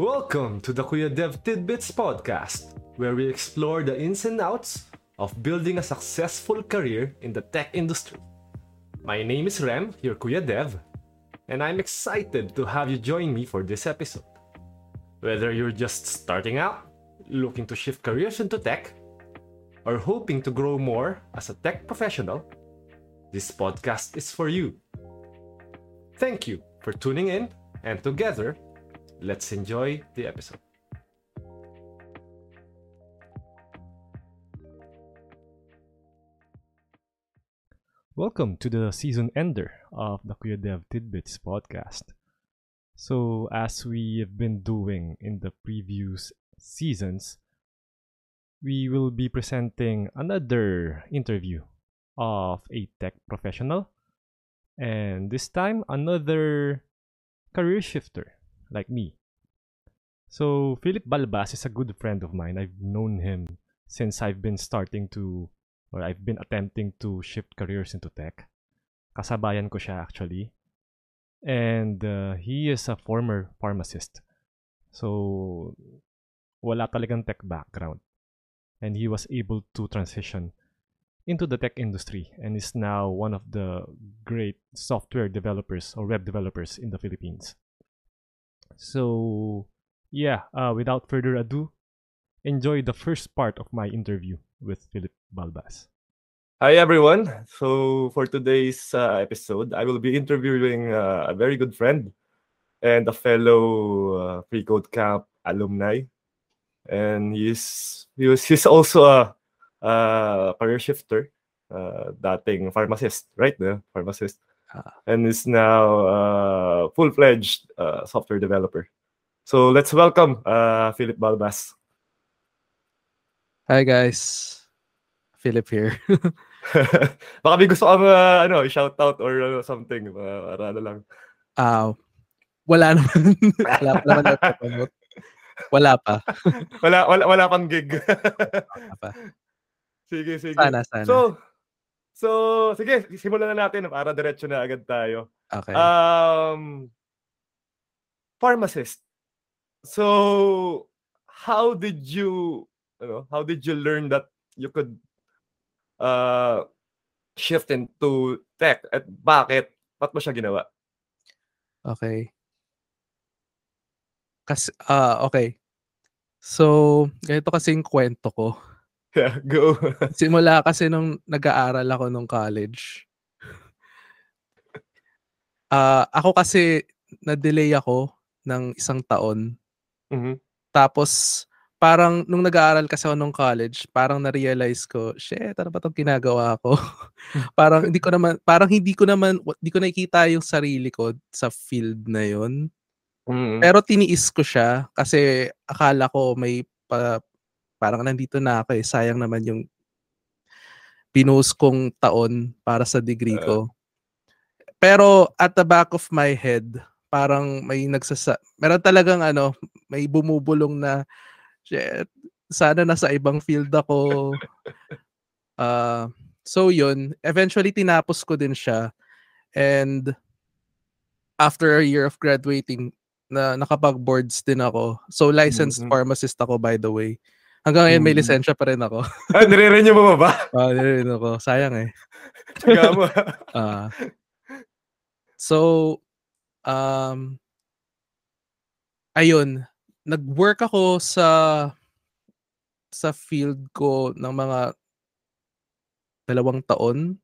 Welcome to the Kuya Dev Tidbits podcast, where we explore the ins and outs of building a successful career in the tech industry. My name is Rem, your Kuya Dev, and I'm excited to have you join me for this episode. Whether you're just starting out, looking to shift careers into tech, or hoping to grow more as a tech professional, this podcast is for you. Thank you for tuning in, and together, let's enjoy the episode. Welcome to the season ender of the Kuya Dev Tidbits podcast. So, as we have been doing in the previous seasons, we will be presenting another interview of a tech professional, and this time another career shifter like me. So, Philip Balbas is a good friend of mine. I've known him since I've been starting to, or I've been attempting to shift careers into tech. Kasabayan ko siya actually. And uh, he is a former pharmacist. So, wala talagang tech background. And he was able to transition into the tech industry and is now one of the great software developers or web developers in the Philippines. So, yeah, uh, without further ado, enjoy the first part of my interview with Philip Balbas. Hi, everyone. So, for today's uh, episode, I will be interviewing uh, a very good friend and a fellow uh, Free Code Camp alumni. And he's, he was, he's also a, a career shifter, uh, dating pharmacist, right? The pharmacist. And is now a full-fledged uh, software developer. So let's welcome uh, Philip Balbas. Hi guys, Philip here. Baka may gusto ka uh, ano, shout out or uh, something uh, para ano lang. Ah, uh, wala naman. wala pa naman Wala pa. wala, wala, wala pang gig. wala pa. Sige, sige. Sana, sana. So, So, sige, simulan na natin para diretso na agad tayo. Okay. Um, pharmacist. So, how did you, you know, how did you learn that you could uh, shift into tech? At bakit? Ba't mo siya ginawa? Okay. Kasi, ah, uh, okay. So, ganito kasi yung kwento ko. Yeah, go. Simula kasi nung nag-aaral ako nung college. Ah, uh, ako kasi na-delay ako ng isang taon. Mm-hmm. Tapos parang nung nag-aaral kasi ako nung college, parang na-realize ko, shit, ano ba 'tong ginagawa ko? parang hindi ko naman parang hindi ko naman hindi ko nakikita yung sarili ko sa field na 'yon. Mm-hmm. Pero tiniis ko siya kasi akala ko may pa, parang nandito na ako eh. Sayang naman yung pinost kong taon para sa degree ko. Pero at the back of my head, parang may nagsasa meron talagang ano, may bumubulong na shit, sana nasa ibang field ako. Uh, so yun, eventually tinapos ko din siya. And after a year of graduating, na nakapag-boards din ako. So licensed mm-hmm. pharmacist ako by the way. Hanggang ngayon may mm. lisensya pa rin ako. ah, nire-renew mo ba? Oo, oh, nire-renew ako. Sayang eh. Tsaga mo. uh, so, um, ayun, nag-work ako sa sa field ko ng mga dalawang taon.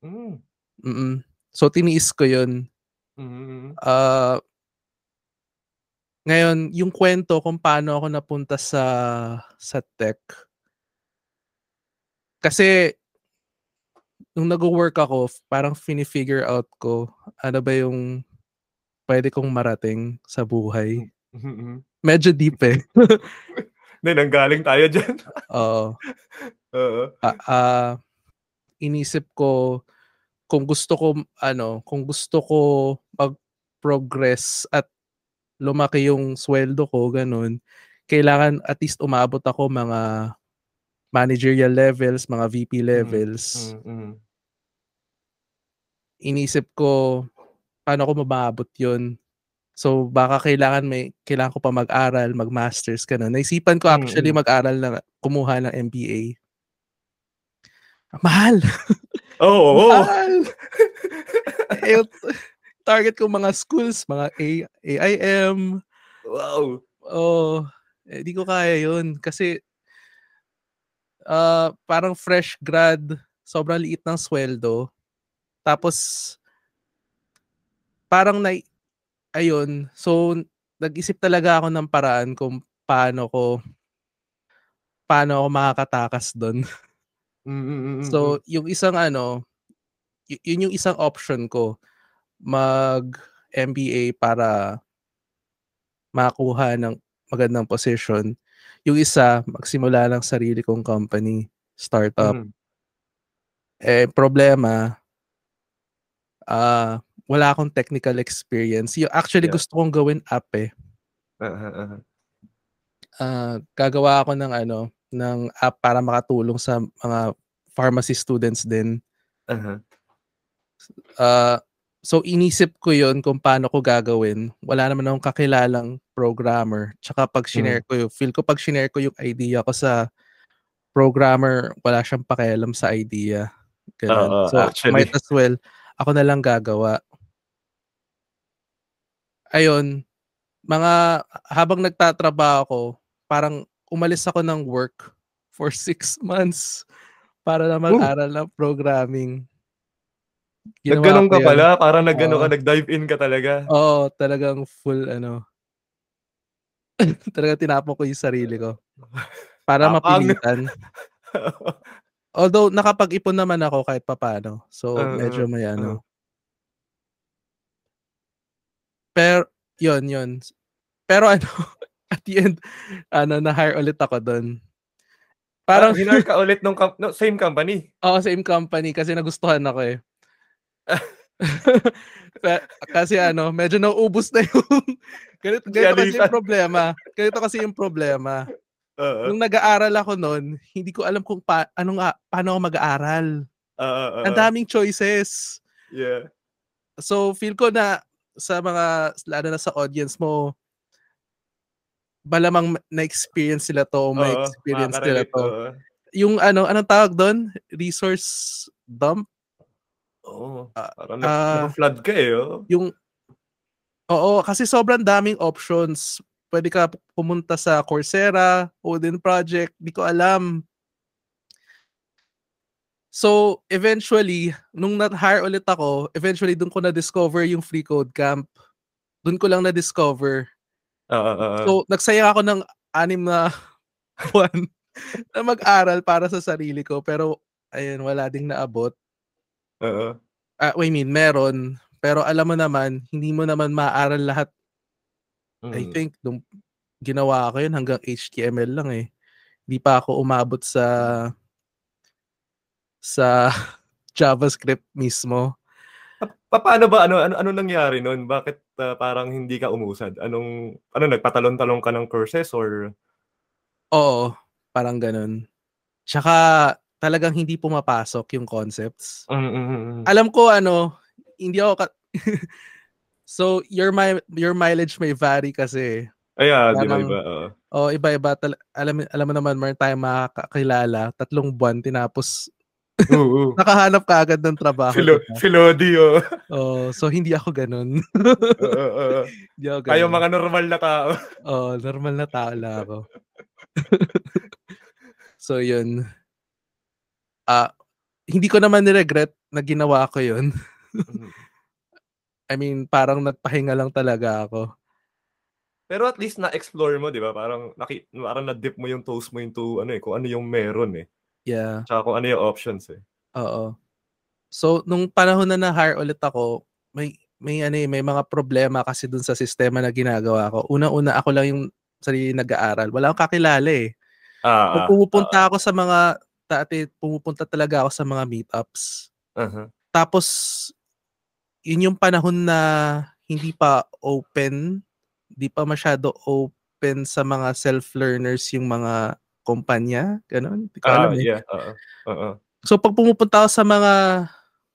Mm. Mm-mm. So, tiniis ko yun. Mm-hmm. Uh, ngayon, yung kwento kung paano ako napunta sa sa tech. Kasi nung nagwo-work ako, parang fini-figure out ko ano ba yung pwede kong marating sa buhay. Mm-hmm. Medyo deep eh. Hindi, nanggaling tayo dyan. Oo. Oo. Uh, uh, inisip ko kung gusto ko ano, kung gusto ko mag-progress at lumaki yung sweldo ko, ganun, kailangan at least umabot ako mga managerial levels, mga VP mm, levels. Mm-hmm. Inisip ko, paano ko mababot yun? So baka kailangan may kailangan ko pa mag-aral, mag-masters ganun. Naisipan ko actually Mm. mag-aral na kumuha ng MBA. Mahal. Oo. oo. Mahal. eh, yung target ko mga schools, mga A, AIM. Wow. Oh, eh, di ko kaya yun. Kasi, ah parang fresh grad, sobrang liit ng sweldo. Tapos, parang na, ayun, so, nag-isip talaga ako ng paraan kung paano ko, paano ako makakatakas doon. Mm, mm, mm, mm, So, yung isang ano, y- yun yung isang option ko, mag MBA para makakuha ng magandang position. Yung isa, magsimula ng sarili kong company, startup. mm. Eh, problema, ah wala akong technical experience. Yung actually Yeah. gusto kong gawin app eh. Aha. Ah, gagawa ako ng ano, ng app para makatulong sa mga pharmacy students din. Aha. Ah, so inisip ko 'yon kung paano ko gagawin. Wala naman akong kakilalang programmer. Tsaka pag shinare ko yung feel ko pag shinare ko yung idea ko sa programmer, wala siyang pakialam sa idea. Ganun. Oo, so actually. might as well ako na lang gagawa. Ayun, mga habang nagtatrabaho ako, parang umalis ako ng work for six months para na mag-aral ng programming. Nagganon ka yun. pala, parang nagano Oo. ka, nag-dive in ka talaga. Oo, talagang full ano. talagang tinapon ko yung sarili ko. Para mapilitan. Although nakapag-ipon naman ako kahit papaano. So Oo, medyo may ano. Pero yun, yun. Pero ano, at the end, ano, na-hire ulit ako doon. Parang Parang, hinar ka ulit nung com- no, same company. Oo, same company kasi nagustuhan ako eh. Kasi ano, medyo nauubos na yung ganito, ganito kasi yung problema. Ganito kasi yung problema. Oo. Nung nag-aaral ako noon, hindi ko alam kung pa, anong, paano ako mag-aaral. Oo. Ang daming choices. Yeah. So, feel ko na sa mga, lalo na sa audience mo, malamang na-experience sila to, may Oo, experience nila to. oo. Yung ano, anong tawag doon? Resource dump? Oo. Ah, Parang na, ah, flood ka eh. Oh. Yung, oo, kasi sobrang daming options. Pwede ka pumunta sa Coursera, Odin Project, di ko alam. So, eventually, nung na-hire ulit ako, eventually doon ko na-discover yung free code camp. Doon ko lang na-discover. Oo. So, nagsayang ako ng anim na buwan na mag-aral para sa sarili ko. Pero, ayun, wala ding naabot. Oo. Ah, I mean, meron. Pero alam mo naman, hindi mo naman maaral lahat. I Mm. think, nung ginawa ko yun hanggang HTML lang eh. Hindi pa ako umabot sa sa JavaScript mismo. Pa- paano ba ano ano, ano nangyari noon? Bakit ah, parang hindi ka umusad? Anong ano nagpatalon-talon ka ng courses or Oo, parang ganun. Tsaka talagang hindi pumapasok yung concepts. Mm, mm, mm, mm. Alam ko ano, hindi ako ka- So, your mi- your mileage may vary kasi. Ayan, di ba iba? Oo. Oh, iba-iba. Tal- alam, alam mo naman, meron tayong makakilala. Tatlong buwan, tinapos Oo. nakahanap ka agad ng trabaho. Diba? Philody, oh. Oh, so hindi ako ganun. Oo, oo. hindi ako ganun. Tayo mga normal na tao. Oh, normal na tao lang ako. so yun. Ah, hindi ko naman ni-regret na ginawa ko yun. I mean, parang nagpahinga lang talaga ako. Pero at least na-explore mo, di ba? Parang, naki, parang na-dip mo yung toes mo into ano eh, kung ano yung meron eh. Yeah, Tsaka kung ano yung options eh. oo. So, nung panahon na na-hire ulit ako, may may ano eh, may mga problema kasi dun sa sistema na ginagawa ko. Una-una ako lang yung sarili nag-aaral. Wala akong kakilala eh. Ah, Kung pumupunta ako sa mga dati pumupunta talaga ako sa mga meetups. uh Tapos yun yung panahon na hindi pa open, hindi pa masyado open sa mga self-learners yung mga kumpanya, ganun. Hindi ko alam eh. yeah. Oo. Oo. So pag pumupunta ako sa mga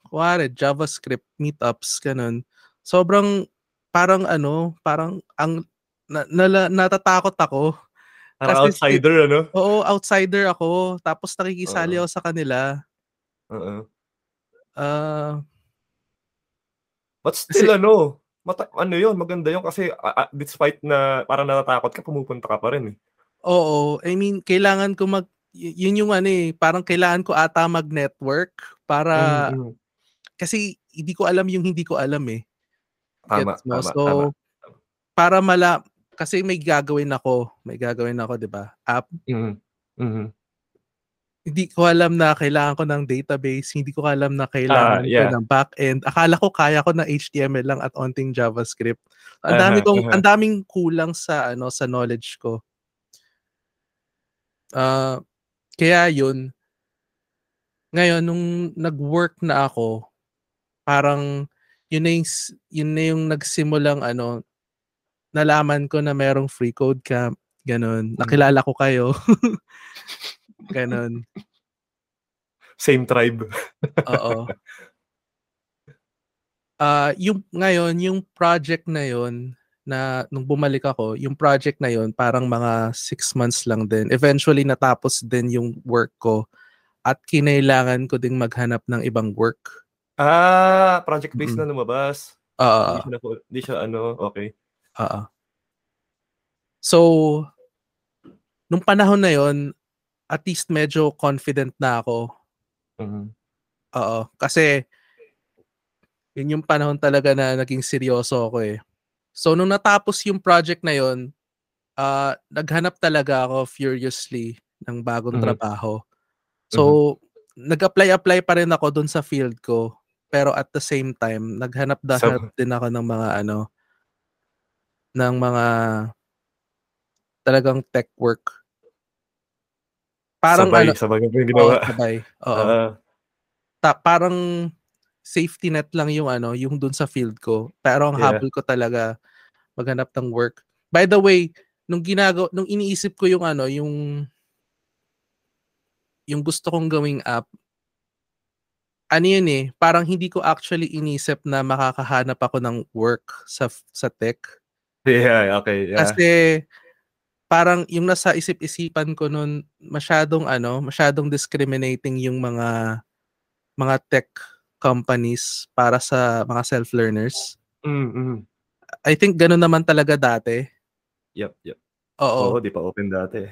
kuwari, JavaScript meetups, ganun, sobrang parang ano, parang ang na, nala- natatakot ako. Parang Kasi si- outsider, ano? Oo, outsider ako. Tapos nakikisali Oo. ako sa kanila. Oo. Ah, But still, ano, mata- ano yun, maganda yun kasi ah, despite na parang natatakot ka, pumupunta ka pa rin eh. oo, I mean, kailangan ko mag yun yung ano eh, parang kailangan ko ata mag-network para Mm, mm. kasi hindi ko alam yung hindi ko alam eh. Tama, Gets mo? tama, so, tama. para mala kasi may gagawin ako, may gagawin ako, 'di ba? App. Mhm. Mhm. Hindi ko alam na kailangan ko ng database, hindi ko alam na kailangan Ah, yeah. ko ng backend. Akala ko kaya ko na HTML lang at onting JavaScript. Ang dami Aha, kong aha. ang daming kulang sa ano sa knowledge ko. Ah, kaya 'yun. Ngayon nung nag-work na ako, parang yun na yung, yun na yung nagsimulang ano, nalaman ko na merong free code camp, ganun. Nakilala ko kayo. ganun. Same tribe. Oo. Ah, yung ngayon, yung project na yon na nung bumalik ako, yung project na yon parang mga six months lang din. Eventually natapos din yung work ko at kinailangan ko ding maghanap ng ibang work. Ah, project-based Mm. na lumabas. Ah, Hindi siya, na, hindi siya ano, okay. Oo. So, nung panahon na yon, at least medyo confident na ako. Mhm. Oo. Kasi, yun yung panahon talaga na naging seryoso ako eh. So, nung natapos yung project na yon, ah, naghanap talaga ako furiously ng bagong Mhm. trabaho. So, nag-apply-apply pa rin ako dun sa field ko. Pero at the same time, naghanap da Sa- hanap din ako ng mga ano, ng mga talagang tech work. Parang sabay, ano, sabay yung ginawa. sabay. Oo. Ah, Ta- parang safety net lang yung ano, yung dun sa field ko. Pero ang Yeah. habol ko talaga maghanap ng work. By the way, nung ginago nung iniisip ko yung ano, yung yung gusto kong gawing app, ano yun eh, parang hindi ko actually inisip na makakahanap ako ng work sa sa tech. Yeah, okay. Yeah. Kasi parang yung nasa isip-isipan ko nun, masyadong ano, masyadong discriminating yung mga mga tech companies para sa mga self-learners. Mm, mm. I think ganun naman talaga dati. Yep, yep. Oo. Oo, di pa open dati.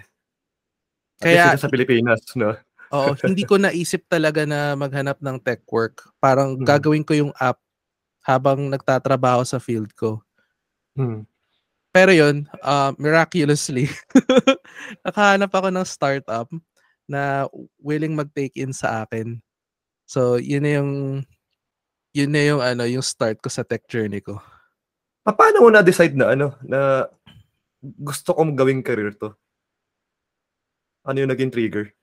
At Kaya- sa Pilipinas, no? Oo, hindi ko naisip talaga na maghanap ng tech work. Parang Mhm. gagawin ko yung app habang nagtatrabaho sa field ko. Hmm. Pero yun, uh, miraculously, nakahanap ako ng startup na willing mag-take in sa akin. So, yun na yung yun na yung ano, yung start ko sa tech journey ko. Pa- Paano mo na-decide na ano, na gusto kong gawing career to? Ano yung naging trigger?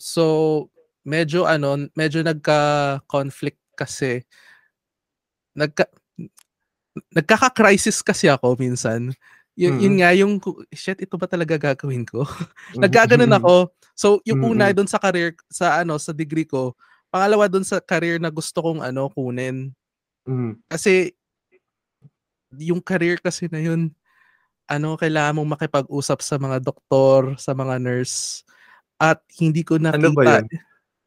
So, medyo ano, medyo nagka-conflict kasi nagka nagkaka-crisis kasi ako minsan. Yun, yun Mm. nga yung shit ito ba talaga gagawin ko? Nagkaganon ako. So, yung una Mm-mm. doon sa career sa ano, sa degree ko, pangalawa doon sa career na gusto kong ano kunin. Mm. Kasi yung career kasi na yun, ano, kailangan mong makipag-usap sa mga doktor, sa mga nurse, at hindi ko nakita Ano ba yun?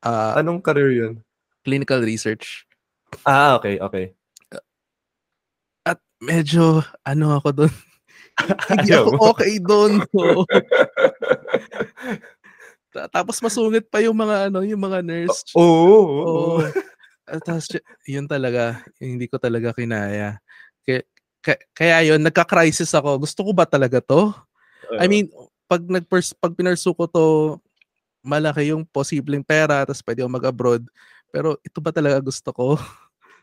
ah, Anong career yun? clinical research. Ah, okay, okay. Medyo, ano ako doon, hindi ako okay doon. Oo. Ta- Tapos masungit pa yung mga ano, yung mga nurse. Oo, oo, oo. Oo. At tapos, y- yun talaga, yung hindi ko talaga kinaya. Kaya, kaya yun, nagka-crisis ako. Gusto ko ba talaga to? I Oo. mean, pag nagpers pag pinarsu ko to, malaki yung posibleng pera, tapos pwede ako mag-abroad. Pero ito ba talaga gusto ko?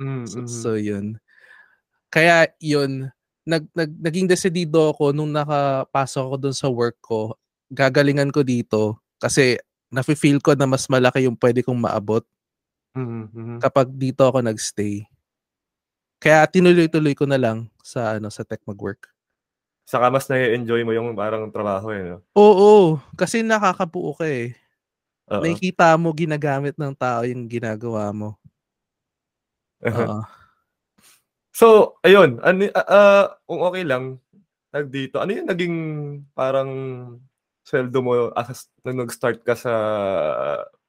Mm, So, mhm. so yun. Kaya yun, nag, nag, naging desidido ako nung nakapasok ako dun sa work ko. Gagalingan ko dito kasi nafe-feel ko na mas malaki yung pwede kong maabot Mhm, mhm. kapag dito ako nagstay. Kaya tinuloy-tuloy ko na lang sa ano sa tech mag-work. Saka mas na-enjoy mo yung parang trabaho eh, no? Oo, kasi nakakabuo ka eh. Oo. Nakikita mo ginagamit ng tao yung ginagawa mo. Oo. So, ayun, ano, ah, kung okay lang, tag dito, ano yung naging parang sweldo mo as nung nag-start ka sa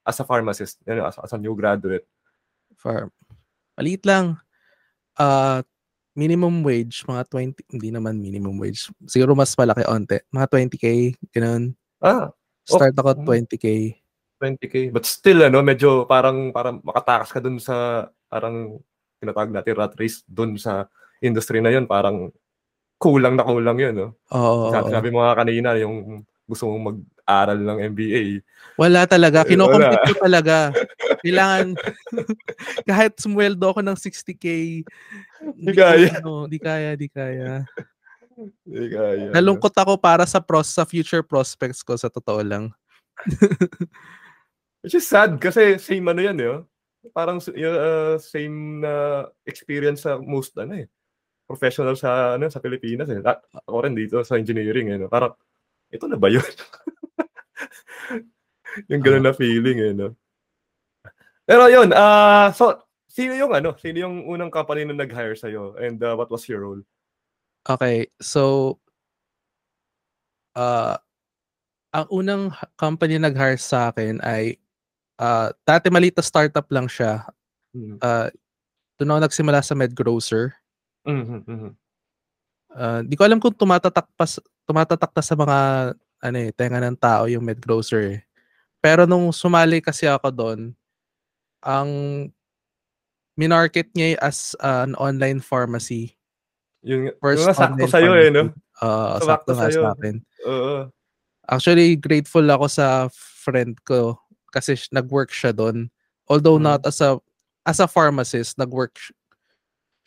as a pharmacist, you know, as, as a new graduate? Farm. Maliit lang. Ah, minimum wage, mga 20, hindi naman minimum wage. Siguro mas malaki onte. Mga 20k, ganun. Ah, Start ako mm. 20k. 20k. But still, ano, medyo parang, parang makatakas ka dun sa, parang, tinatawag natin rat race dun sa industry na yun. Parang, kulang na kulang yun, no? Oo. Sabi, sabi mo nga kanina, yung gusto mong mag-aral ng MBA. Wala talaga. Eh, Kinocompete ko talaga. Kailangan, kahit sumweldo ako ng 60k, Di kaya. Ano, di kaya, di kaya. Hindi kaya. Nalungkot ako para sa pros sa future prospects ko sa totoo lang. Which is sad kasi same ano yan, eh. Parang uh, same na experience sa most ano eh. Professional sa ano sa Pilipinas eh. Ah, Ako rin dito sa engineering eh. No? Parang ito na ba yun? yung gano'n na feeling eh. No? Pero yun, ah so sino yung ano, sino yung unang company na nag-hire sa'yo and uh, what was your role? Okay, so uh, ang unang company nag-hire sa akin ay uh, dati maliit na startup lang siya. Mm. Uh, doon ako nagsimula sa MedGrocer. Mhm, mhm. Uh, di ko alam kung tumatatak pa tumatatak na sa mga ano eh, tenga ng tao yung MedGrocer. eh. Pero nung sumali kasi ako doon, ang minarket niya as uh, an online pharmacy. Yung, First yung sakto sa'yo eh, no? Uh, Sakto sakto nga sa akin. Oo. Actually, grateful ako sa friend ko kasi nag-work siya doon. Although Mm. not as a as a pharmacist, nag-work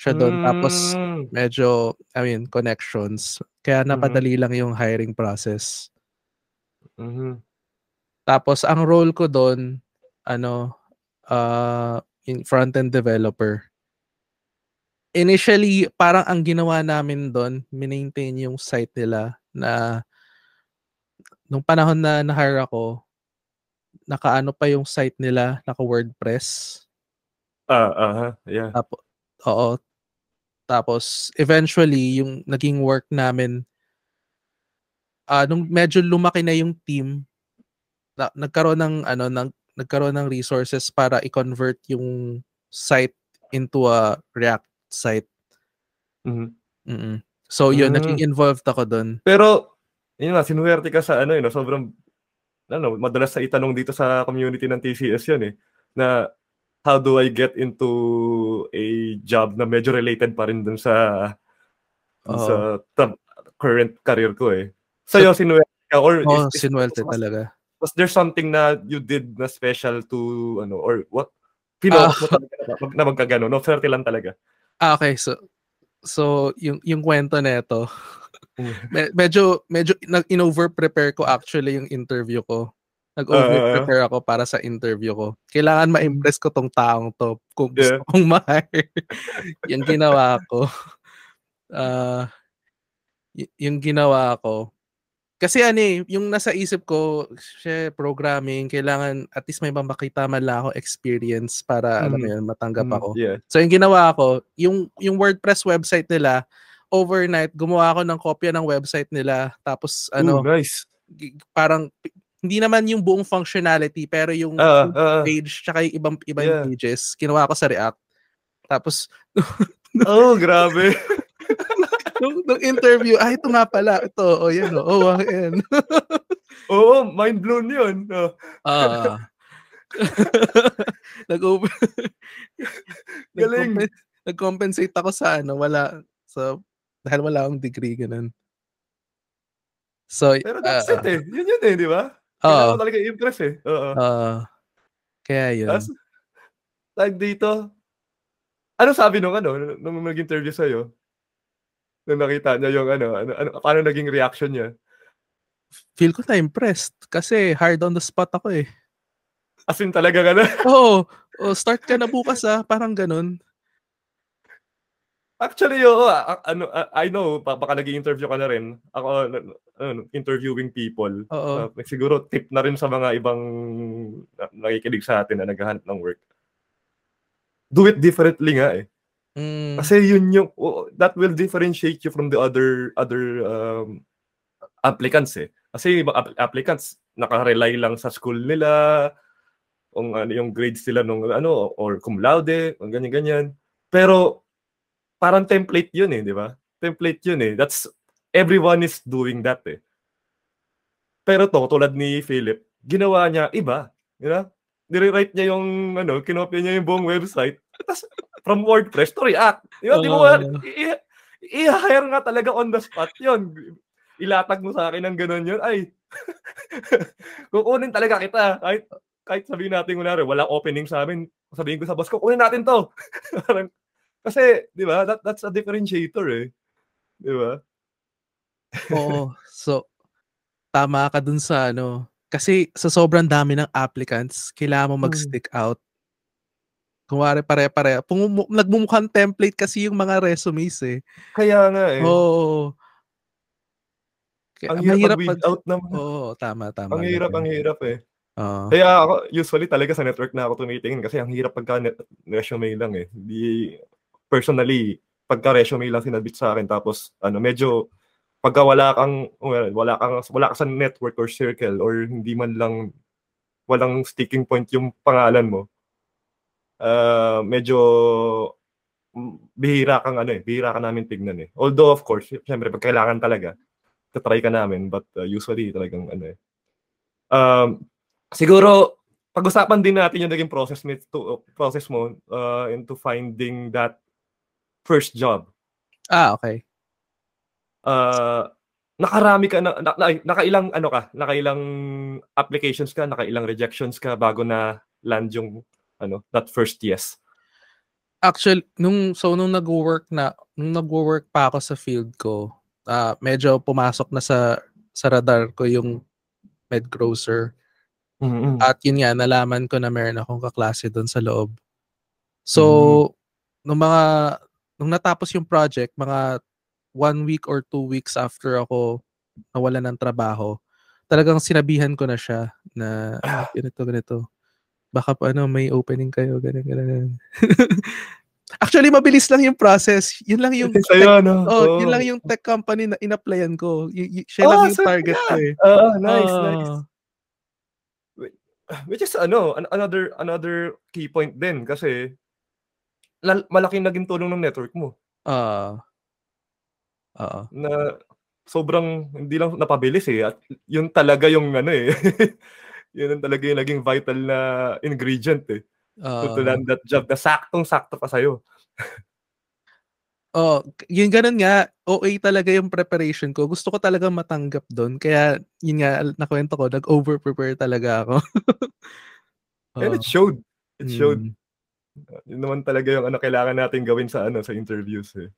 siya doon. Tapos Mm. medyo, I mean, connections. Kaya napadali lang yung hiring process. Mhm. Tapos ang role ko doon, ano, uh, in front-end developer. Initially, parang ang ginawa namin doon, minmaintain yung site nila na nung panahon na na-hire ako, nakaano pa yung site nila, naka WordPress. Ah, aha, yeah. Tapo, oo. Tapos, eventually, yung naging work namin, ah nung medyo lumaki na yung team, na, nagkaroon ng, ano, nag, nagkaroon ng resources para i-convert yung site into a React site. Mhm. Mm-mm. So, yun, Mm. naging involved ako doon. Pero, yun nga, sinuwerte ka sa ano, yun, no? sobrang, ano, madalas sa itanong dito sa community ng TCS yun eh, na how do I get into a job na medyo related pa rin dun sa, dun Oo. sa tra- current career ko eh. Sa'yo, sinuwerte ka, or Oh, is- sinuwerte was, talaga. was there something na you did na special to, ano, or what? Pino Ah. mo talaga na, mag- na magkagano, no? Swerte lang talaga. Ah, okay. So, so yung, yung kwento nito, Mm. me- medyo, medyo in-over prepare ko actually yung interview ko. Nag-over prepare ako para sa interview ko. Kailangan ma-impress ko tong taong to kung gusto Yeah. kong ma-hire. yung ginawa ko. Ah, y- yung ginawa ko. Kasi ano eh, yung nasa isip ko, siya, programming, kailangan at least may makita man lang ako experience para, alam mo Mm. yun, matanggap Mm, ako. Yeah. So yung ginawa ko, yung yung WordPress website nila, overnight gumawa ako ng kopya ng website nila tapos ano, Ooh, nice. parang hindi naman yung buong functionality pero yung yung ah, page tsaka yung ibang ibang Yeah. pages ginawa ko sa React. Tapos oh, grabe. nung, nung interview, ay ito nga pala, ito, oh yan, oh, oh yan. Oo, mind blown yun. Oh. Ah. Nag-over Galing. nag-compen- Nag-compensate ako sa ano, wala so dahil wala akong degree ganun. So, Pero that's ah, it eh. Yun yun eh, di ba? Oo. Kailangan mo talaga i-impress eh. Oo. ah, kaya yun. Tapos, tag dito, ano sabi nung ano, nung nag-interview sa'yo? Nung nakita niya yung ano, ano, ano paano naging reaction niya? Feel ko na impressed kasi hard on the spot ako eh. As in talaga ka na. Oo, oh, start ka na bukas ah, parang ganun. Actually, oo. a- ano, a- I know, pa- baka nag-interview ka na rin. Ako, ano, ano, interviewing people. Oo. Uh, siguro tip na rin sa mga ibang na- nakikinig sa atin na naghahanap ng work. Do it differently nga eh. Mm, Kasi yun yung o- that will differentiate you from the other other um, applicants eh. Kasi yung app- applicants naka-rely lang sa school nila, kung ano yung grades nila nung ano or cum laude, kung ganyan ganyan. Pero parang template yun eh, di ba? Template yun eh. That's everyone is doing that eh. Pero to, tulad ni Philip, ginawa niya iba, you know? Nire-write niya yung ano, kinopya niya yung buong website. Tapos from WordPress to React. Di ba? Di mo, i- i-hire nga talaga on the spot yun. Ilatag mo sa akin ng ganun yun. Ay, kukunin talaga kita. Kahit, kahit sabihin natin, kunwari, wala opening sa amin. Sabihin ko sa boss ko, kunin natin to. Parang, kasi, di ba, that, that's a differentiator eh. Di ba? oo. So, tama ka dun sa ano. Kasi sa sobrang dami ng applicants, kailangan mo Hmm. mag-stick out. Kumari pare-pare. Pumumu- nagmumukhang template kasi yung mga resumes eh. Kaya nga eh. Oo. Kaya, ang hirap mag- out naman. Oo, tama, tama. ang hirap, ang hirap eh. Oo. Kaya ako, usually talaga sa network na ako tumitingin kasi ang hirap pagka net- resume lang eh. Di, personally, pagka resume lang sinabit sa akin tapos ano, medyo pagka wala kang well, wala kang wala ka sa network or circle or hindi man lang walang sticking point yung pangalan mo. Uh, medyo bihira kang ano eh, bihira ka namin tignan eh. Although of course, syempre pag kailangan talaga, try ka namin but uh, usually talagang ano eh. Um, siguro pag-usapan din natin yung naging process mo to, process mo uh, into finding that first job. Ah, okay. Uh, nakarami ka na, na, na- nakailang ano ka, nakailang applications ka, nakailang rejections ka bago na land yung ano, that first yes. Actually, nung so nung nagwo-work na nung nagwo-work pa ako sa field ko, ah medyo pumasok na sa sa radar ko yung med grocer. Mm-hmm. At yun nga, nalaman ko na meron akong kaklase doon sa loob. So, nung mga, nung natapos yung project, mga one week or two weeks after ako nawala ng trabaho, talagang sinabihan ko na siya na "Ah, ganito, ganito. Baka pa ano, may opening kayo, ganun, ganun. Actually, mabilis lang yung process. Yun lang yung Sa'yo, no? Oh, yun lang yung tech company na in-applyan ko. Y- y- siya Oh, lang yung so target ko eh. Oo, nice, nice. Ah. Which is ano, an- another another key point din kasi lal- malaking naging tulong ng network mo Ah. Oo. na sobrang hindi lang napabilis eh at yun talaga yung ano eh yun ang talaga yung naging vital na ingredient eh to, to land that job na saktong sakto pa sa'yo Oh, k- yun ganun nga, OA talaga yung preparation ko. Gusto ko talaga matanggap doon. Kaya, yun nga, nakwento ko, nag-over-prepare talaga ako. and Oh, it showed it showed mm. Yun naman talaga yung ano kailangan natin gawin sa ano sa interviews eh.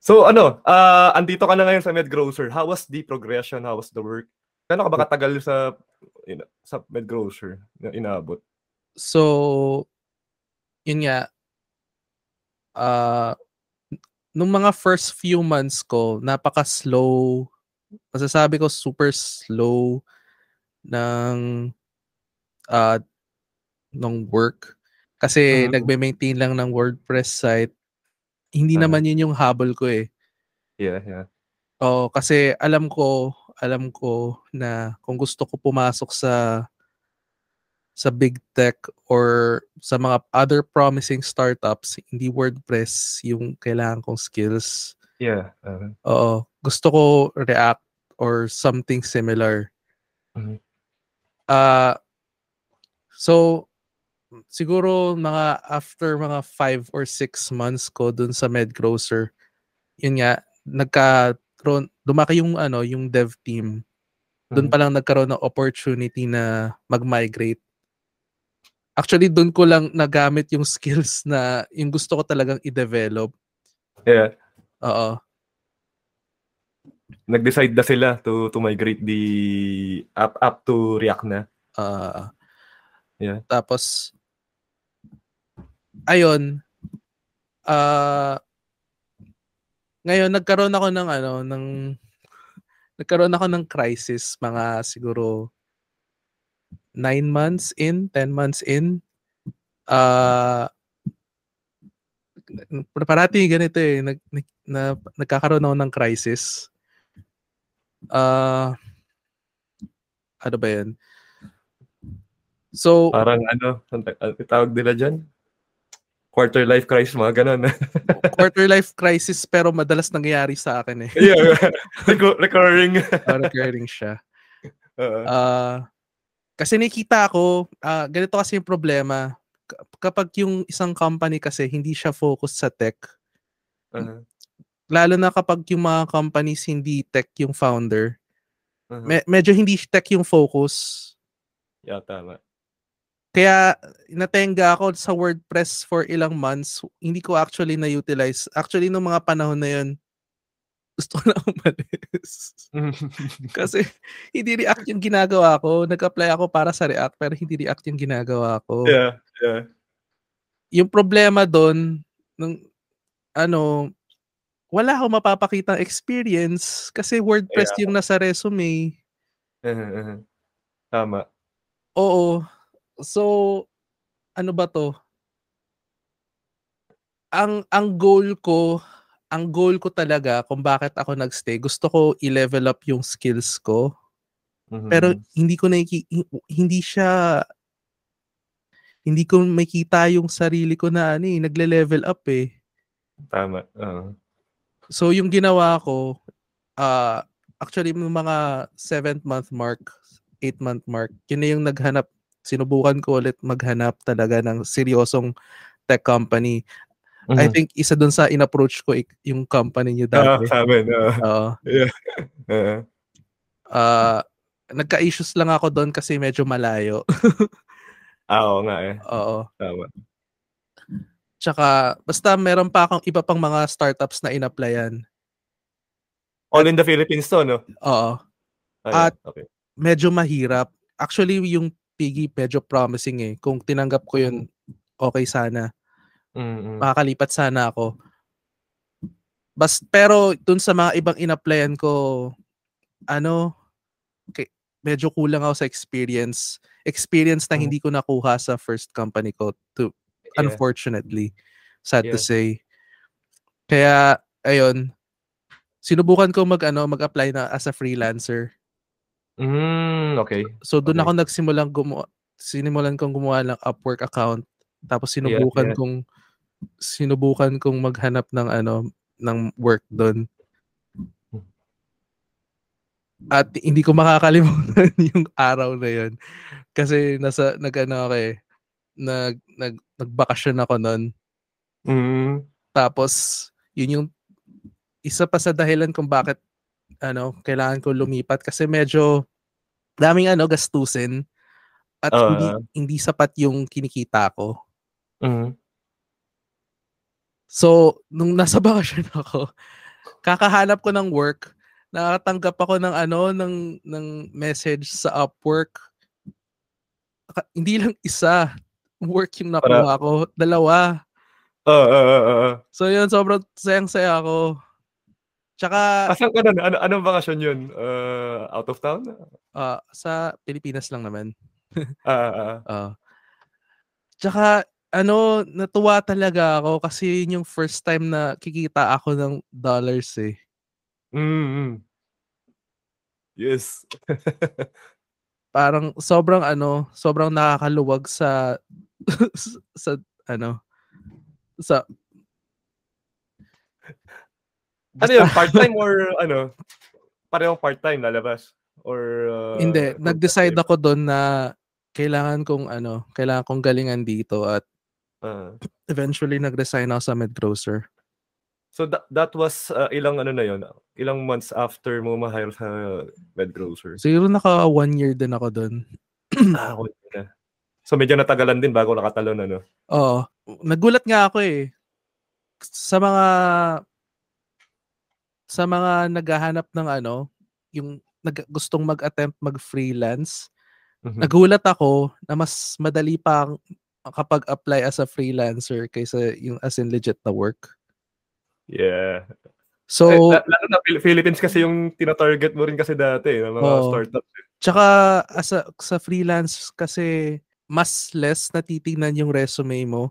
So ano ah andito ka na ngayon sa Med Grocer how was the progression? How was the work? Kano ka ba katagal sa ina- sa Med Grocer na inaabot? So, yun nga, ah, nung mga first few months ko, napaka-slow, masasabi ko super slow ng ah ng work. Kasi Mhm. nagme-maintain lang ng WordPress site. Hindi Ah. naman yun yung habol ko eh. yeah yeah Oo, kasi alam ko, alam ko na kung gusto ko pumasok sa sa big tech or sa mga other promising startups, hindi WordPress yung kailangan kong skills. yeah uh, Oo, gusto ko React or something similar. Mhm. Ah, so siguro mga after mga five or six months ko dun sa Med Grocer, yun nga, nagkaroon, lumaki yung ano, yung dev team. Doon Mhm. pa lang nagkaroon ng opportunity na mag-migrate. Actually, doon ko lang nagamit yung skills na yung gusto ko talagang i-develop. yeah Oo. nag-decide na sila to to migrate the app app to React na ah Yeah. Tapos, ayun, ah ngayon, nagkaroon ako ng ano, ng, nagkaroon ako ng crisis, mga siguro, nine months in, 10 months in. Ah parati ganito eh, nag, nag, na, nagkakaroon ako ng crisis. Ah, ano ba yan? So, Parang ano, ang ta- ang tawag nila dyan? Quarter life crisis, mga ganun. quarter life crisis pero madalas nangyayari sa akin eh. yeah, recu- recurring. Uh, recurring siya. Ah, kasi nakita ko, ah, ganito kasi yung problema. Kapag yung isang company kasi hindi siya focused sa tech, Uh-huh. lalo na kapag yung mga companies hindi tech yung founder, Uh-huh. me- medyo hindi tech yung focus. Yeah, tama. Kaya natenga ako sa WordPress for ilang months. Hindi ko actually na-utilize. Actually, nung mga panahon na yun, gusto ko na umalis. Kasi hindi React yung ginagawa ko. Nag-apply ako para sa React pero hindi React yung ginagawa ko. yeah, yeah. Yung problema doon, nung ano, wala akong mapapakitang experience kasi WordPress yung nasa resume. Uh-huh. Tama. Oo. So, ano ba to? Ang ang goal ko, ang goal ko talaga kung bakit ako nagstay, gusto ko i-level up yung skills ko. Mhm. Pero hindi ko nakiki hindi siya hindi ko makita yung sarili ko na ano eh, nagle-level up eh. Tama. Oo. So yung ginawa ko, ah actually yung mga 7th month mark, 8th month mark, yun na yung naghanap, sinubukan ko ulit maghanap talaga ng seryosong tech company. I Mhm. think isa dun sa in-approach ko ik- yung company niyo Ah, dati. sa amin. oo. Oo. Oo. Ah, nagka-issues lang ako doon kasi medyo malayo. Ah, oo nga eh. Oo. Tama. Tsaka basta meron pa akong iba pang mga startups na in-applyan. All in the Philippines to, no? Oo. Ah, At- okay. medyo mahirap. Actually, yung Piggy medyo promising eh. Kung tinanggap ko yun, okay sana. Mm-mm. Makakalipat sana ako. Bas, pero dun sa mga ibang in-applyan ko, ano, kay- medyo kulang ako sa experience. Experience na Mhm. hindi ko nakuha sa first company ko to Yeah. unfortunately. Sad to Yeah. say. Kaya, ayun, sinubukan ko mag, ano, mag-apply na as a freelancer. Mm, okay. So doon Okay. ako nagsimulang gumawa sinimulan kong gumawa ng Upwork account. Tapos sinubukan yeah. kong sinubukan kong maghanap ng ano ng work doon. At hindi ko makakalimutan yung araw na yun. Kasi nasa nag-ano ako eh, nag, nag nagbakasyon ako noon. Mm. Tapos yun yung isa pa sa dahilan kung bakit ano kailangan ko lumipat kasi medyo daming ano gastusin at Oo. hindi hindi sapat yung kinikita ko. Mm. So, nung nasa bakasyon ako, kakahanap ko ng work, nakatanggap ako ng ano ng ng message sa Upwork. Hindi lang isa work yung nakuha ko, dalawa. Oo, oo, oo, oo. So yun, sobrang sayang-saya ako. Tsaka Asan ka na? Ano, anong bakasyon yun? Uh, out of town? ah, sa Pilipinas lang naman. Ah, ah, ah. Ah. Tsaka ano, natuwa talaga ako kasi yun yung first time na kikita ako ng dollars eh. Mm, mm. Yes. Parang sobrang ano, sobrang nakakaluwag sa sa ano sa Ano yun? Part-time or ano? Parehong part-time lalabas? Or uh, Hindi, nag-decide ako doon na kailangan kong ano, kailangan kong galingan dito at Ah. eventually nag-resign ako sa Medgrocer. so that, that was uh, ilang ano na yun? Ilang months after mo ma-hire sa Medgrocer? Siguro naka one year din ako doon. ah, na. So medyo natagalan din bago nakatalon ano? Oo. Nagulat nga ako eh. Sa mga sa mga naghahanap ng ano, yung nag, gustong mag-attempt mag-freelance, Mhm. nagulat ako na mas madali pa kapag apply as a freelancer kaysa yung as in legit na work. Yeah. So, eh, la- lalo na Phil- Philippines kasi yung tina-target mo rin kasi dati ng mga Oo. startups. eh. Tsaka as a, sa freelance kasi mas less natitignan yung resume mo.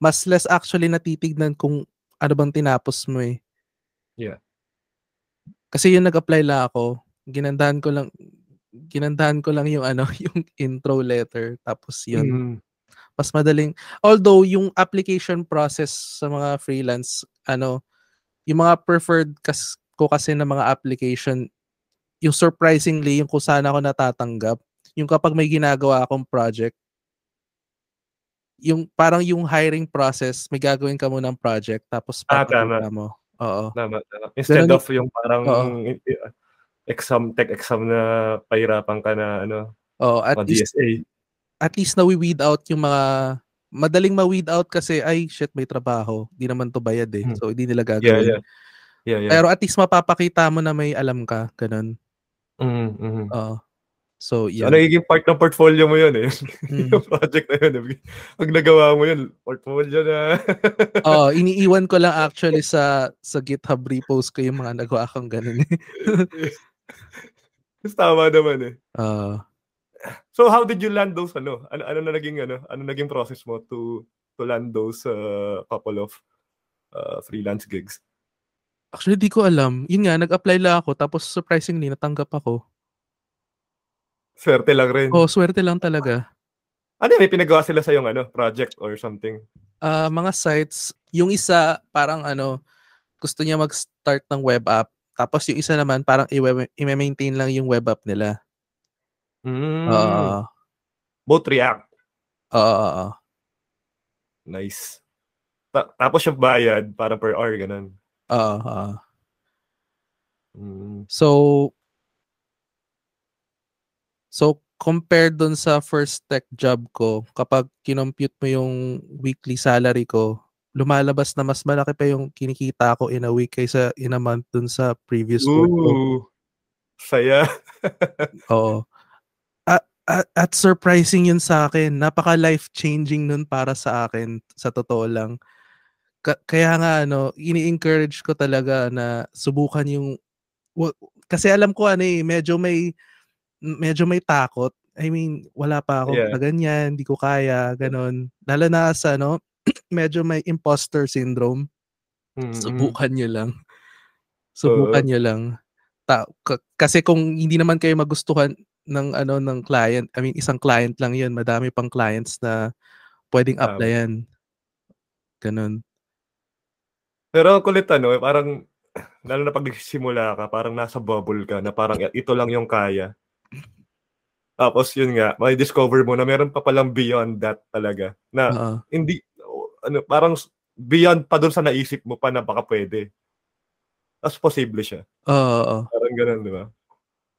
mas less actually natitignan kung ano bang tinapos mo eh. Yeah. Kasi yung nag-apply lang ako, ginandahan ko lang ginandahan ko lang yung ano, yung intro letter tapos yun. Mm. Mas madaling although yung application process sa mga freelance ano, yung mga preferred kas, ko kasi na mga application yung surprisingly yung kung saan ako natatanggap, yung kapag may ginagawa akong project yung parang yung hiring process, may gagawin ka munang project tapos Ah, tama. mo. Oo. Tama, tama. Instead Ganun of yung parang Oo. exam, tech exam na pahirapan ka na ano, Oo, at least DSA. at least na weed out yung mga madaling ma-weed out kasi ay shit may trabaho, di naman to bayad eh. Hmm. So hindi nila Yeah, gagawin. yeah. Yeah, yeah. Pero at least mapapakita mo na may alam ka, ganun. Mm, mhm. Oo. So, So, yeah. nagiging part ng portfolio mo yun eh. Mm. yung project na yun. eh. Pag nagawa mo yun, portfolio na. Oo, iniiwan ko lang actually sa sa GitHub repos ko yung mga nagawa kong ganun. eh. Tapos tama naman eh. Oo. So how did you land those ano? Ano, ano na naging ano? Ano naging process mo to to land those uh, couple of uh, freelance gigs? actually, di ko alam. Yun nga, nag-apply lang ako tapos surprisingly natanggap ako. Swerte lang rin. Oh, swerte lang talaga. Ano may pinagawa sila sa yung ano, project or something? Ah, mga sites, yung isa parang ano, gusto niya mag-start ng web app. Tapos yung isa naman parang i-maintain lang yung web app nila. Mm. Oo. Both React. Oo, oo. Nice. Ta- tapos yung bayad, para per hour, ganun. Oo, oo. Mm. So, so compared dun sa first tech job ko, kapag kinompute mo yung weekly salary ko, lumalabas na mas malaki pa yung kinikita ko in a week kaysa in a month dun sa previous work ko. Ooh. Saya. Oo. At, at, at surprising yun sa akin. Napaka life-changing nun para sa akin, sa totoo lang. Ka- kaya nga, ano, ini-encourage ko talaga na subukan yung... wa- kasi alam ko, ano eh, medyo may medyo may takot. I mean, wala pa ako Yeah. na ganyan, hindi ko kaya, ganon. Lalo na sa, ano, medyo may imposter syndrome. Mm, mm. Subukan nyo lang. Subukan nyo lang. Ta- k- kasi kung hindi naman kayo magustuhan ng ano ng client, I mean isang client lang 'yun, madami pang clients na pwedeng applyan. Ganun. Pero ang kulit ano, eh, parang, lalo na pag nagsisimula ka, parang nasa bubble ka, na parang ito lang yung kaya. Tapos yun nga, may discover mo na meron pa palang beyond that talaga. Na Oo. hindi, ano, parang beyond pa dun sa naisip mo pa na baka pwede. Tapos posible siya. Oo, oo. Parang ganun, di ba?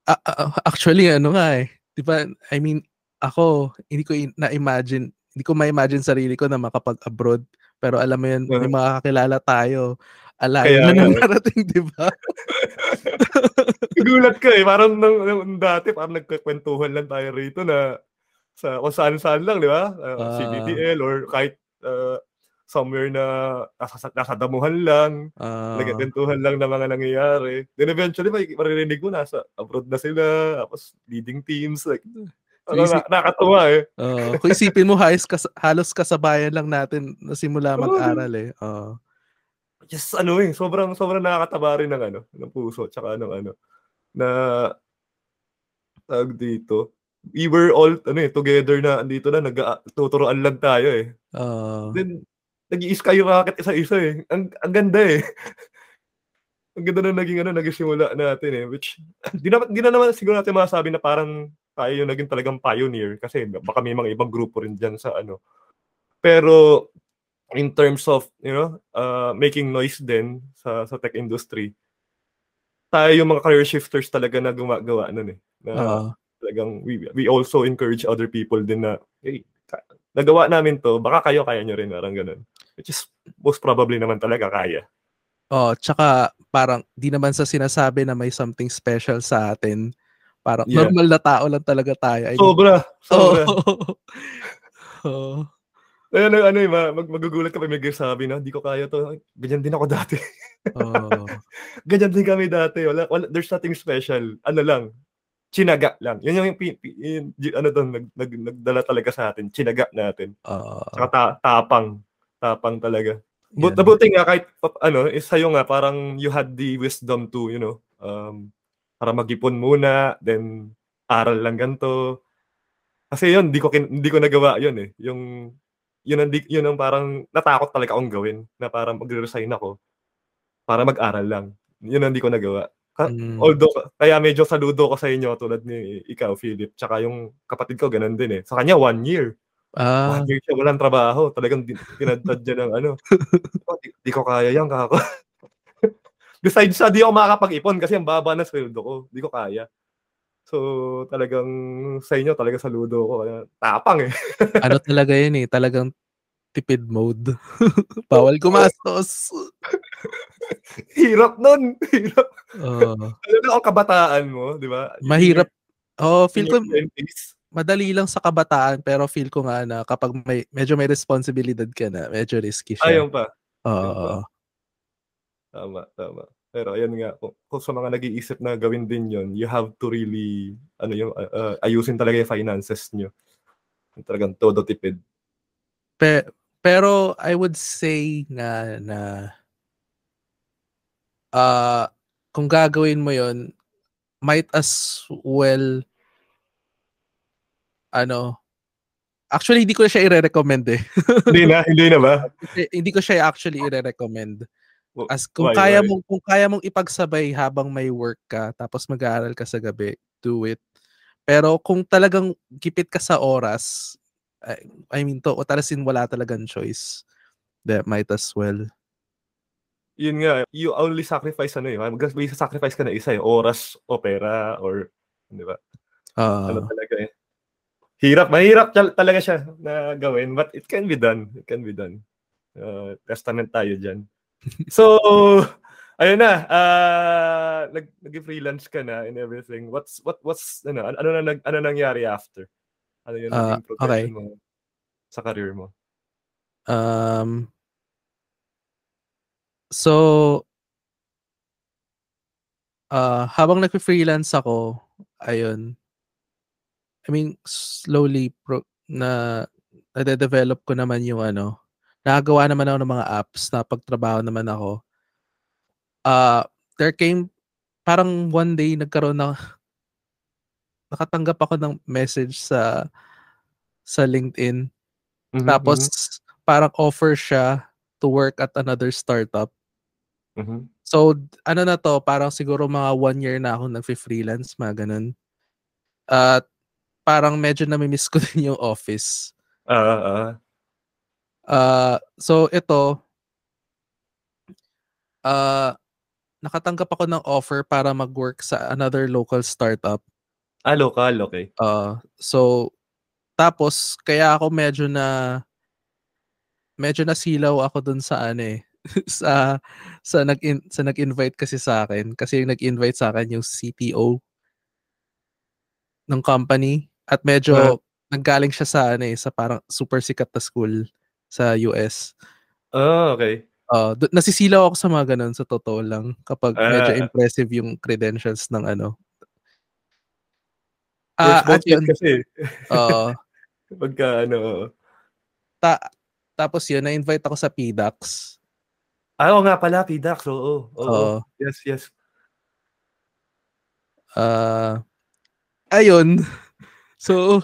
A- actually ano nga eh, 'di ba? I mean, ako hindi ko in- na-imagine, hindi ko ma-imagine sarili ko na makapag-abroad. Pero alam mo yun, may Uh-huh. mga kakilala tayo. Alayo na narating, 'di ba? Nagulat ka eh. Parang nung, nung dati, parang nagkakwentuhan lang tayo rito na sa kung saan-saan lang, di ba? Uh, Ah. CBTL or kahit uh, somewhere na nasa, nasa damuhan lang, Ah, nagkakwentuhan lang na mga nangyayari. Then eventually, may maririnig mo, nasa abroad na sila, tapos leading teams. Like, ano, isip- na, nakakatuwa eh. oo. kung isipin mo, halos, kas- halos kasabayan lang natin na simula mag-aral eh. Oo. Just ano eh, sobrang, sobrang nakakataba rin ng ano, ng puso, tsaka ng ano, na, tag dito, we were all, ano eh, together na, andito na, nagtuturoan lang tayo eh. Oo. Then, nag-i-skyrocket isa-isa eh. Ang, ang ganda eh. ang ganda na naging ano, naging simula natin eh. Which, di na, di na naman siguro natin masasabi na parang tayo yung naging talagang pioneer kasi baka may mga ibang grupo rin dyan sa ano. Pero, in terms of, you know, uh, making noise din sa, sa tech industry, tayo yung mga career shifters talaga na gumagawa nun eh. Na, Oo. talagang we, we also encourage other people din na, hey, nagawa namin to, baka kayo kaya nyo rin, parang ganun. Which is most probably naman talaga kaya. Oh, tsaka parang di naman sa sinasabi na may something special sa atin. Parang Yeah. normal na tao lang talaga tayo. I mean, Sobra, sobra. Oo. Kaya ano, ano, eh, ma- mag, magugulat ka pa may sabi na, di ko kaya to. Ganyan din ako dati. Oo. Ganyan din kami dati. Wala, wala, there's nothing special. Ano lang, chinaga lang. Yun yung, pi- pi- yun, y- ano doon, nag, nag, nagdala talaga sa atin. Chinaga natin. Oo. Saka ta- tapang. Tapang talaga. But nabuti nga kahit ano, is sa'yo nga parang you had the wisdom to, you know, um, para mag-ipon muna, then aral lang ganito. Kasi yun, hindi ko kin- hindi ko nagawa yun eh. Yung yun ang yun ang parang natakot talaga akong gawin na parang magre-resign ako para mag-aral lang. Yun ang hindi ko nagawa. Ka- Mm. Although kaya medyo saludo ko sa inyo tulad ni ikaw Philip, tsaka yung kapatid ko ganun din eh. Sa kanya one year. Ah, One year siya walang trabaho. Talagang niya ng ano. "Oh, di, di ko kaya yan, kako. Besides sa di ako makakapag-ipon kasi ang baba na sweldo ko. Di ko kaya. So, talagang sa inyo, talaga saludo ko. Tapang eh. ano talaga yun eh, talagang tipid mode. Bawal gumastos. Hirap nun. Hirap. Oo. Alam na ang kabataan mo, di ba? mahirap. Oh, feel ko your 20s. madali lang sa kabataan pero feel ko nga na kapag may medyo may responsibilidad ka na, medyo risky siya. Ayun pa. Oo. oo. Tama, tama. Pero ayun nga, kung, kung sa mga nag-iisip na gawin din yon you have to really, ano yung, uh, uh, ayusin talaga yung finances nyo. Talagang todo tipid. Pe- pero I would say nga na ah kung gagawin mo yon might as well ano actually hindi ko siya i-recommend eh. hindi na, hindi na ba? Hindi- hindi ko siya actually i-recommend. As kung why, kaya why? mong kung kaya mong ipagsabay habang may work ka tapos mag-aaral ka sa gabi, do it. Pero kung talagang gipit ka sa oras, I, mean to, o talasin wala talagang choice. That might as well. Yun nga, you only sacrifice ano eh. May sacrifice ka na isa eh. Oras o pera or, di ba? Ano Ah, talaga eh. Hirap, mahirap tal- talaga siya na gawin, but it can be done. It can be done. Uh, testament tayo dyan. So, ayun na, uh, nag, nag-freelance ka na and everything. What's, what, what's, ano, ano, na, nag- ano nangyari after? Ano yung Ah, naging progression mo sa career mo? um So ah habang nagfe-freelance ako, ayun. I mean, slowly pro na nade-develop ko naman yung ano, nakagawa naman ako ng mga apps, napagtrabaho naman ako. Ah, there came parang one day nagkaroon na nakatanggap ako ng message sa sa LinkedIn. Mhm, Tapos parang offer siya to work at another startup. mhm, mhm. So, ano na to, parang siguro mga one year na ako nagfi-freelance, mga ganun. At parang medyo nami-miss ko din yung office. Ah, ah, ah. Ah, so ito ah nakatanggap ako ng offer para mag-work sa another local startup. Ah, local, okay. Ah, so tapos kaya ako medyo na medyo nasilaw ako dun sa ano eh sa sa nag sa nag-invite kasi sa akin kasi yung nag-invite sa akin yung CTO ng company at medyo Ah. nanggaling siya sa ano eh sa parang super sikat na school sa US. Ah, okay. Do- nasisilaw ako sa mga ganun sa totoo lang kapag medyo Ah. impressive yung credentials ng ano. Ah, both at yun, kasi. oo. Pagka, ano, Ta- tapos yun, na-invite ako sa PDAX. ah, oo nga pala, PDAX, oo. Oo. Oo. Yes, yes. Ah, ayun. So,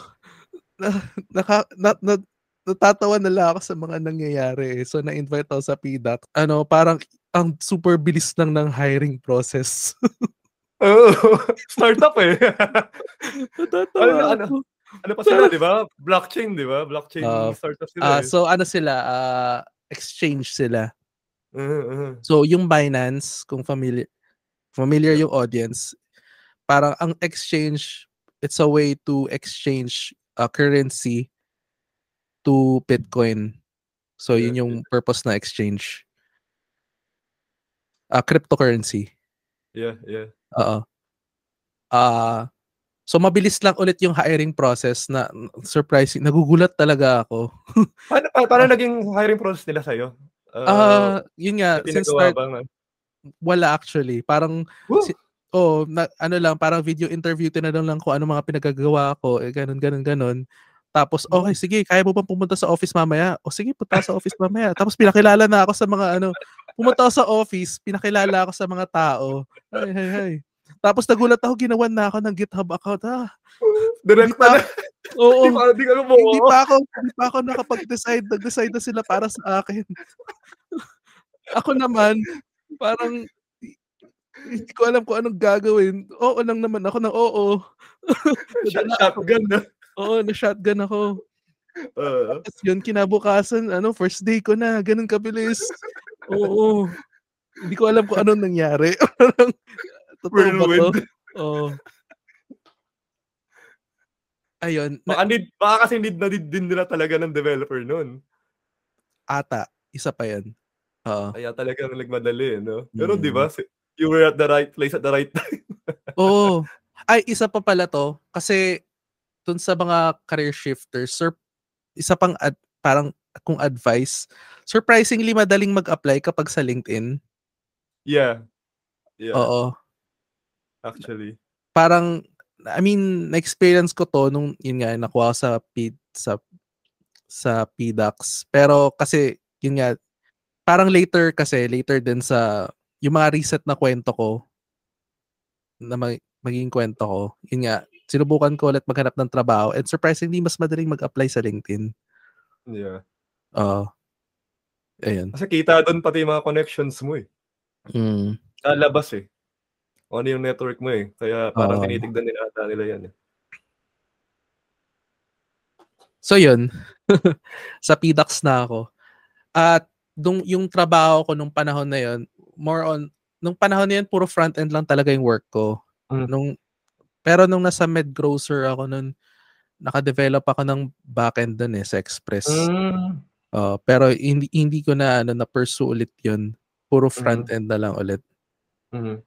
na, naka, na, na, natatawa na lang ako sa mga nangyayari. eh. So, na-invite ako sa PDAC. Ano, parang ang super bilis lang ng hiring process. Oo. Startup eh. natatawa Ano, ano? ano pa sila, di ba? Blockchain, di ba? Blockchain Ah, startup sila Ah, eh. so, ano sila? ah, exchange sila. Uh, uh, So, yung Binance, kung familiar, familiar yung audience, parang ang exchange, it's a way to exchange a currency to Bitcoin. So, yun yung purpose na exchange. Ah, cryptocurrency. yeah, yeah. Oo. Ah, so mabilis lang ulit yung hiring process na surprising. Nagugulat talaga ako. Paano, pa- paano naging hiring process nila sa'yo? Ah, yun nga, since start, bang, wala actually. Parang Woo! si- oh, na, ano lang, parang video interview tinanong lang ko ano mga pinagagawa ko, eh, ganun, ganun, ganun. Tapos, okay, sige, kaya mo bang pumunta sa office mamaya? O sige, punta sa office mamaya. Tapos pinakilala na ako sa mga ano, pumunta ako sa office, pinakilala ako sa mga tao. Ay, ay, ay. Tapos nagulat ako, ginawan na ako ng GitHub account. Ah, Direct Hindi pa- na. oo. Hindi pa, hindi ka hindi pa ako, hindi pa ako nakapag-decide. Nag-decide na sila para sa akin. ako naman, parang hindi ko alam kung anong gagawin. Oo lang naman ako ng oo. Shot, shotgun na. Oo, na-shotgun ako. Uh, Tapos yun, kinabukasan, ano, first day ko na, ganun kabilis. Oo. Hindi ko alam kung anong nangyari. Totoo ba to? Oo. Ayun, na, Baka, need, baka kasi need na need din nila talaga ng developer nun. ata, isa pa yan. Oo. Kaya talagang nagmadali, no? Pero Mm. di ba, si- you were at the right place at the right time. Oo. Ay, isa pa pala to. Kasi, dun sa mga career shifters, sur- isa pang ad- parang kung advice, surprisingly madaling mag-apply kapag sa LinkedIn. Yeah. Yeah, Oo. actually. parang I mean, na-experience ko to nung yun nga nakuha ko sa P, sa sa PDAX. Pero kasi yun nga parang later kasi later din sa yung mga reset na kwento ko na mag, maging kwento ko. Yun nga sinubukan ko ulit maghanap ng trabaho and surprisingly mas madaling mag-apply sa LinkedIn. Yeah. Oo. ayun. Kasi kita doon pati mga connections mo eh. Mm. Lalabas eh. O ano yung network mo eh. Kaya parang tinitignan nila ata nila yan eh. So yun, sa PDAX na ako. At nung, yung trabaho ko nung panahon na yun, more on, nung panahon na yun, puro front-end lang talaga yung work ko. Mm. Nung, pero nung nasa Medgrocer ako nun, naka-develop ako ng backend dun eh, sa Express. Mm. Uh, pero hindi, hindi ko na, ano, na-pursue ulit yun. Puro front-end na lang ulit. Mhm.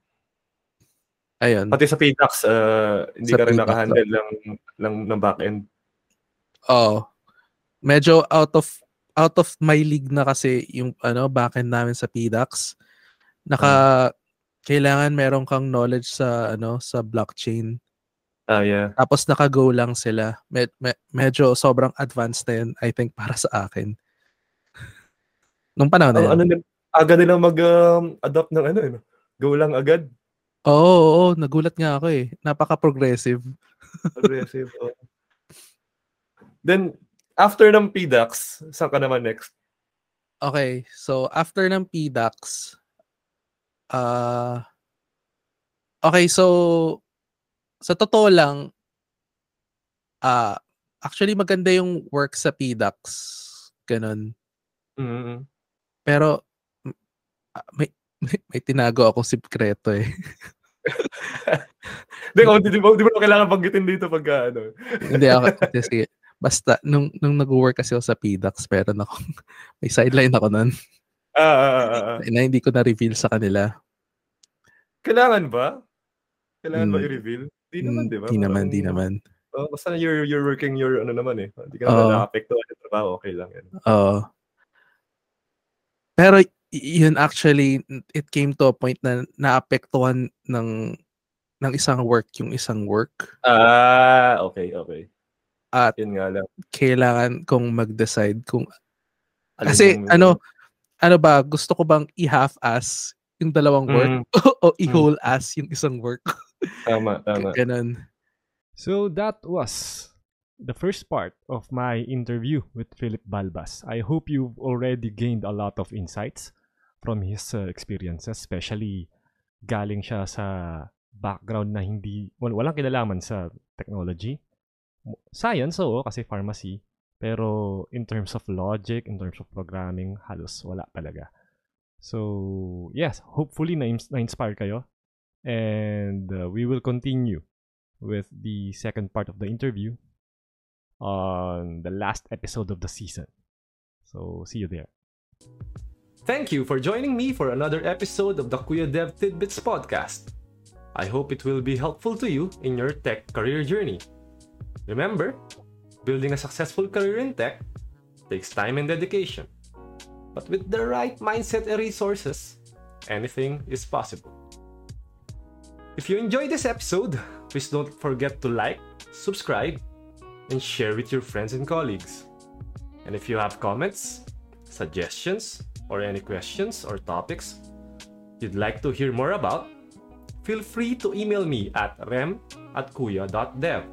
Ayun. Pati sa PDAX, uh, hindi Sa ka rin nakahandle lang, lang ng backend. Oo. Medyo out of out of my league na kasi yung ano backend namin sa PDAX. Naka kailangan meron kang knowledge sa ano sa blockchain. Ah, yeah. Tapos naka-go lang sila. Med- me- medyo sobrang advanced na yun, I think, para sa akin. Nung panahon na Ang yun. ano, nil- aga nila mag-adopt ng ano, eh, no? Go lang agad. Oo, oo, oo, nagulat nga ako eh. Napaka-progressive. Aggressive. oh. Then, after ng PDAX, saan ka naman next? Okay, so after ng PDAX, ah okay, so sa totoo lang, ah actually maganda yung work sa PDAX, ganun. mm Pero ah, may, may, may tinago akong sikreto eh. Hindi, kung di, di, mo- di kailangan banggitin dito pag ano. Hindi ako, sige. Basta, nung, nung nag-work kasi ako sa PDAX, meron ako, may sideline ako nun, Ah, ah, ah, ah, ah. na hindi ko na-reveal sa kanila. Kailangan ba? Kailangan ba Mm. i-reveal? Di naman, di ba? Di naman, di naman. Oh, basta you're, you're working your ano naman eh. Hindi ka naman na-apektuhan yung trabaho, okay lang yan. Oo. Pero y- yun actually, it came to a point na naapektuhan ng ng isang work yung isang work Ah, okay, okay. at Yun nga lang. kailangan kong mag-decide kung Alin kasi yung- ano ano ba gusto ko bang i-half-ass yung dalawang work Mm, o i-whole ass yung isang work tama, tama. ganun So that was the first part of my interview with Philip Balbas. I hope you've already gained a lot of insights from his uh, experiences, especially galing siya sa background na hindi wal- walang kinalaman sa technology. Science, oo, kasi pharmacy. Pero in terms of logic, in terms of programming, halos wala talaga. So, yes, hopefully na- na-inspire kayo. And uh, we will continue with the second part of the interview on the last episode of the season. So, see you there. Thank you for joining me for another episode of the Kuya Dev Tidbits podcast. I hope it will be helpful to you in your tech career journey. Remember, building a successful career in tech takes time and dedication. But with the right mindset and resources, anything is possible. If you enjoyed this episode, please don't forget to like, subscribe, and share with your friends and colleagues. And if you have comments, suggestions, or any questions or topics you'd like to hear more about, feel free to email me at rem at kuya.dev.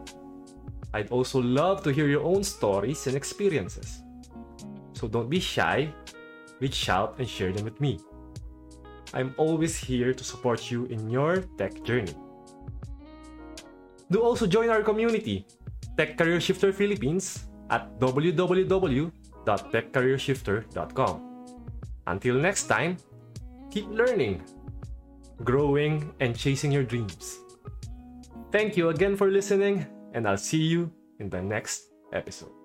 I'd also love to hear your own stories and experiences. So don't be shy, reach out and share them with me. I'm always here to support you in your tech journey. Do also join our community, Tech Career Shifter Philippines, at www.techcareershifter.com. Until next time, keep learning, growing, and chasing your dreams. Thank you again for listening, and I'll see you in the next episode.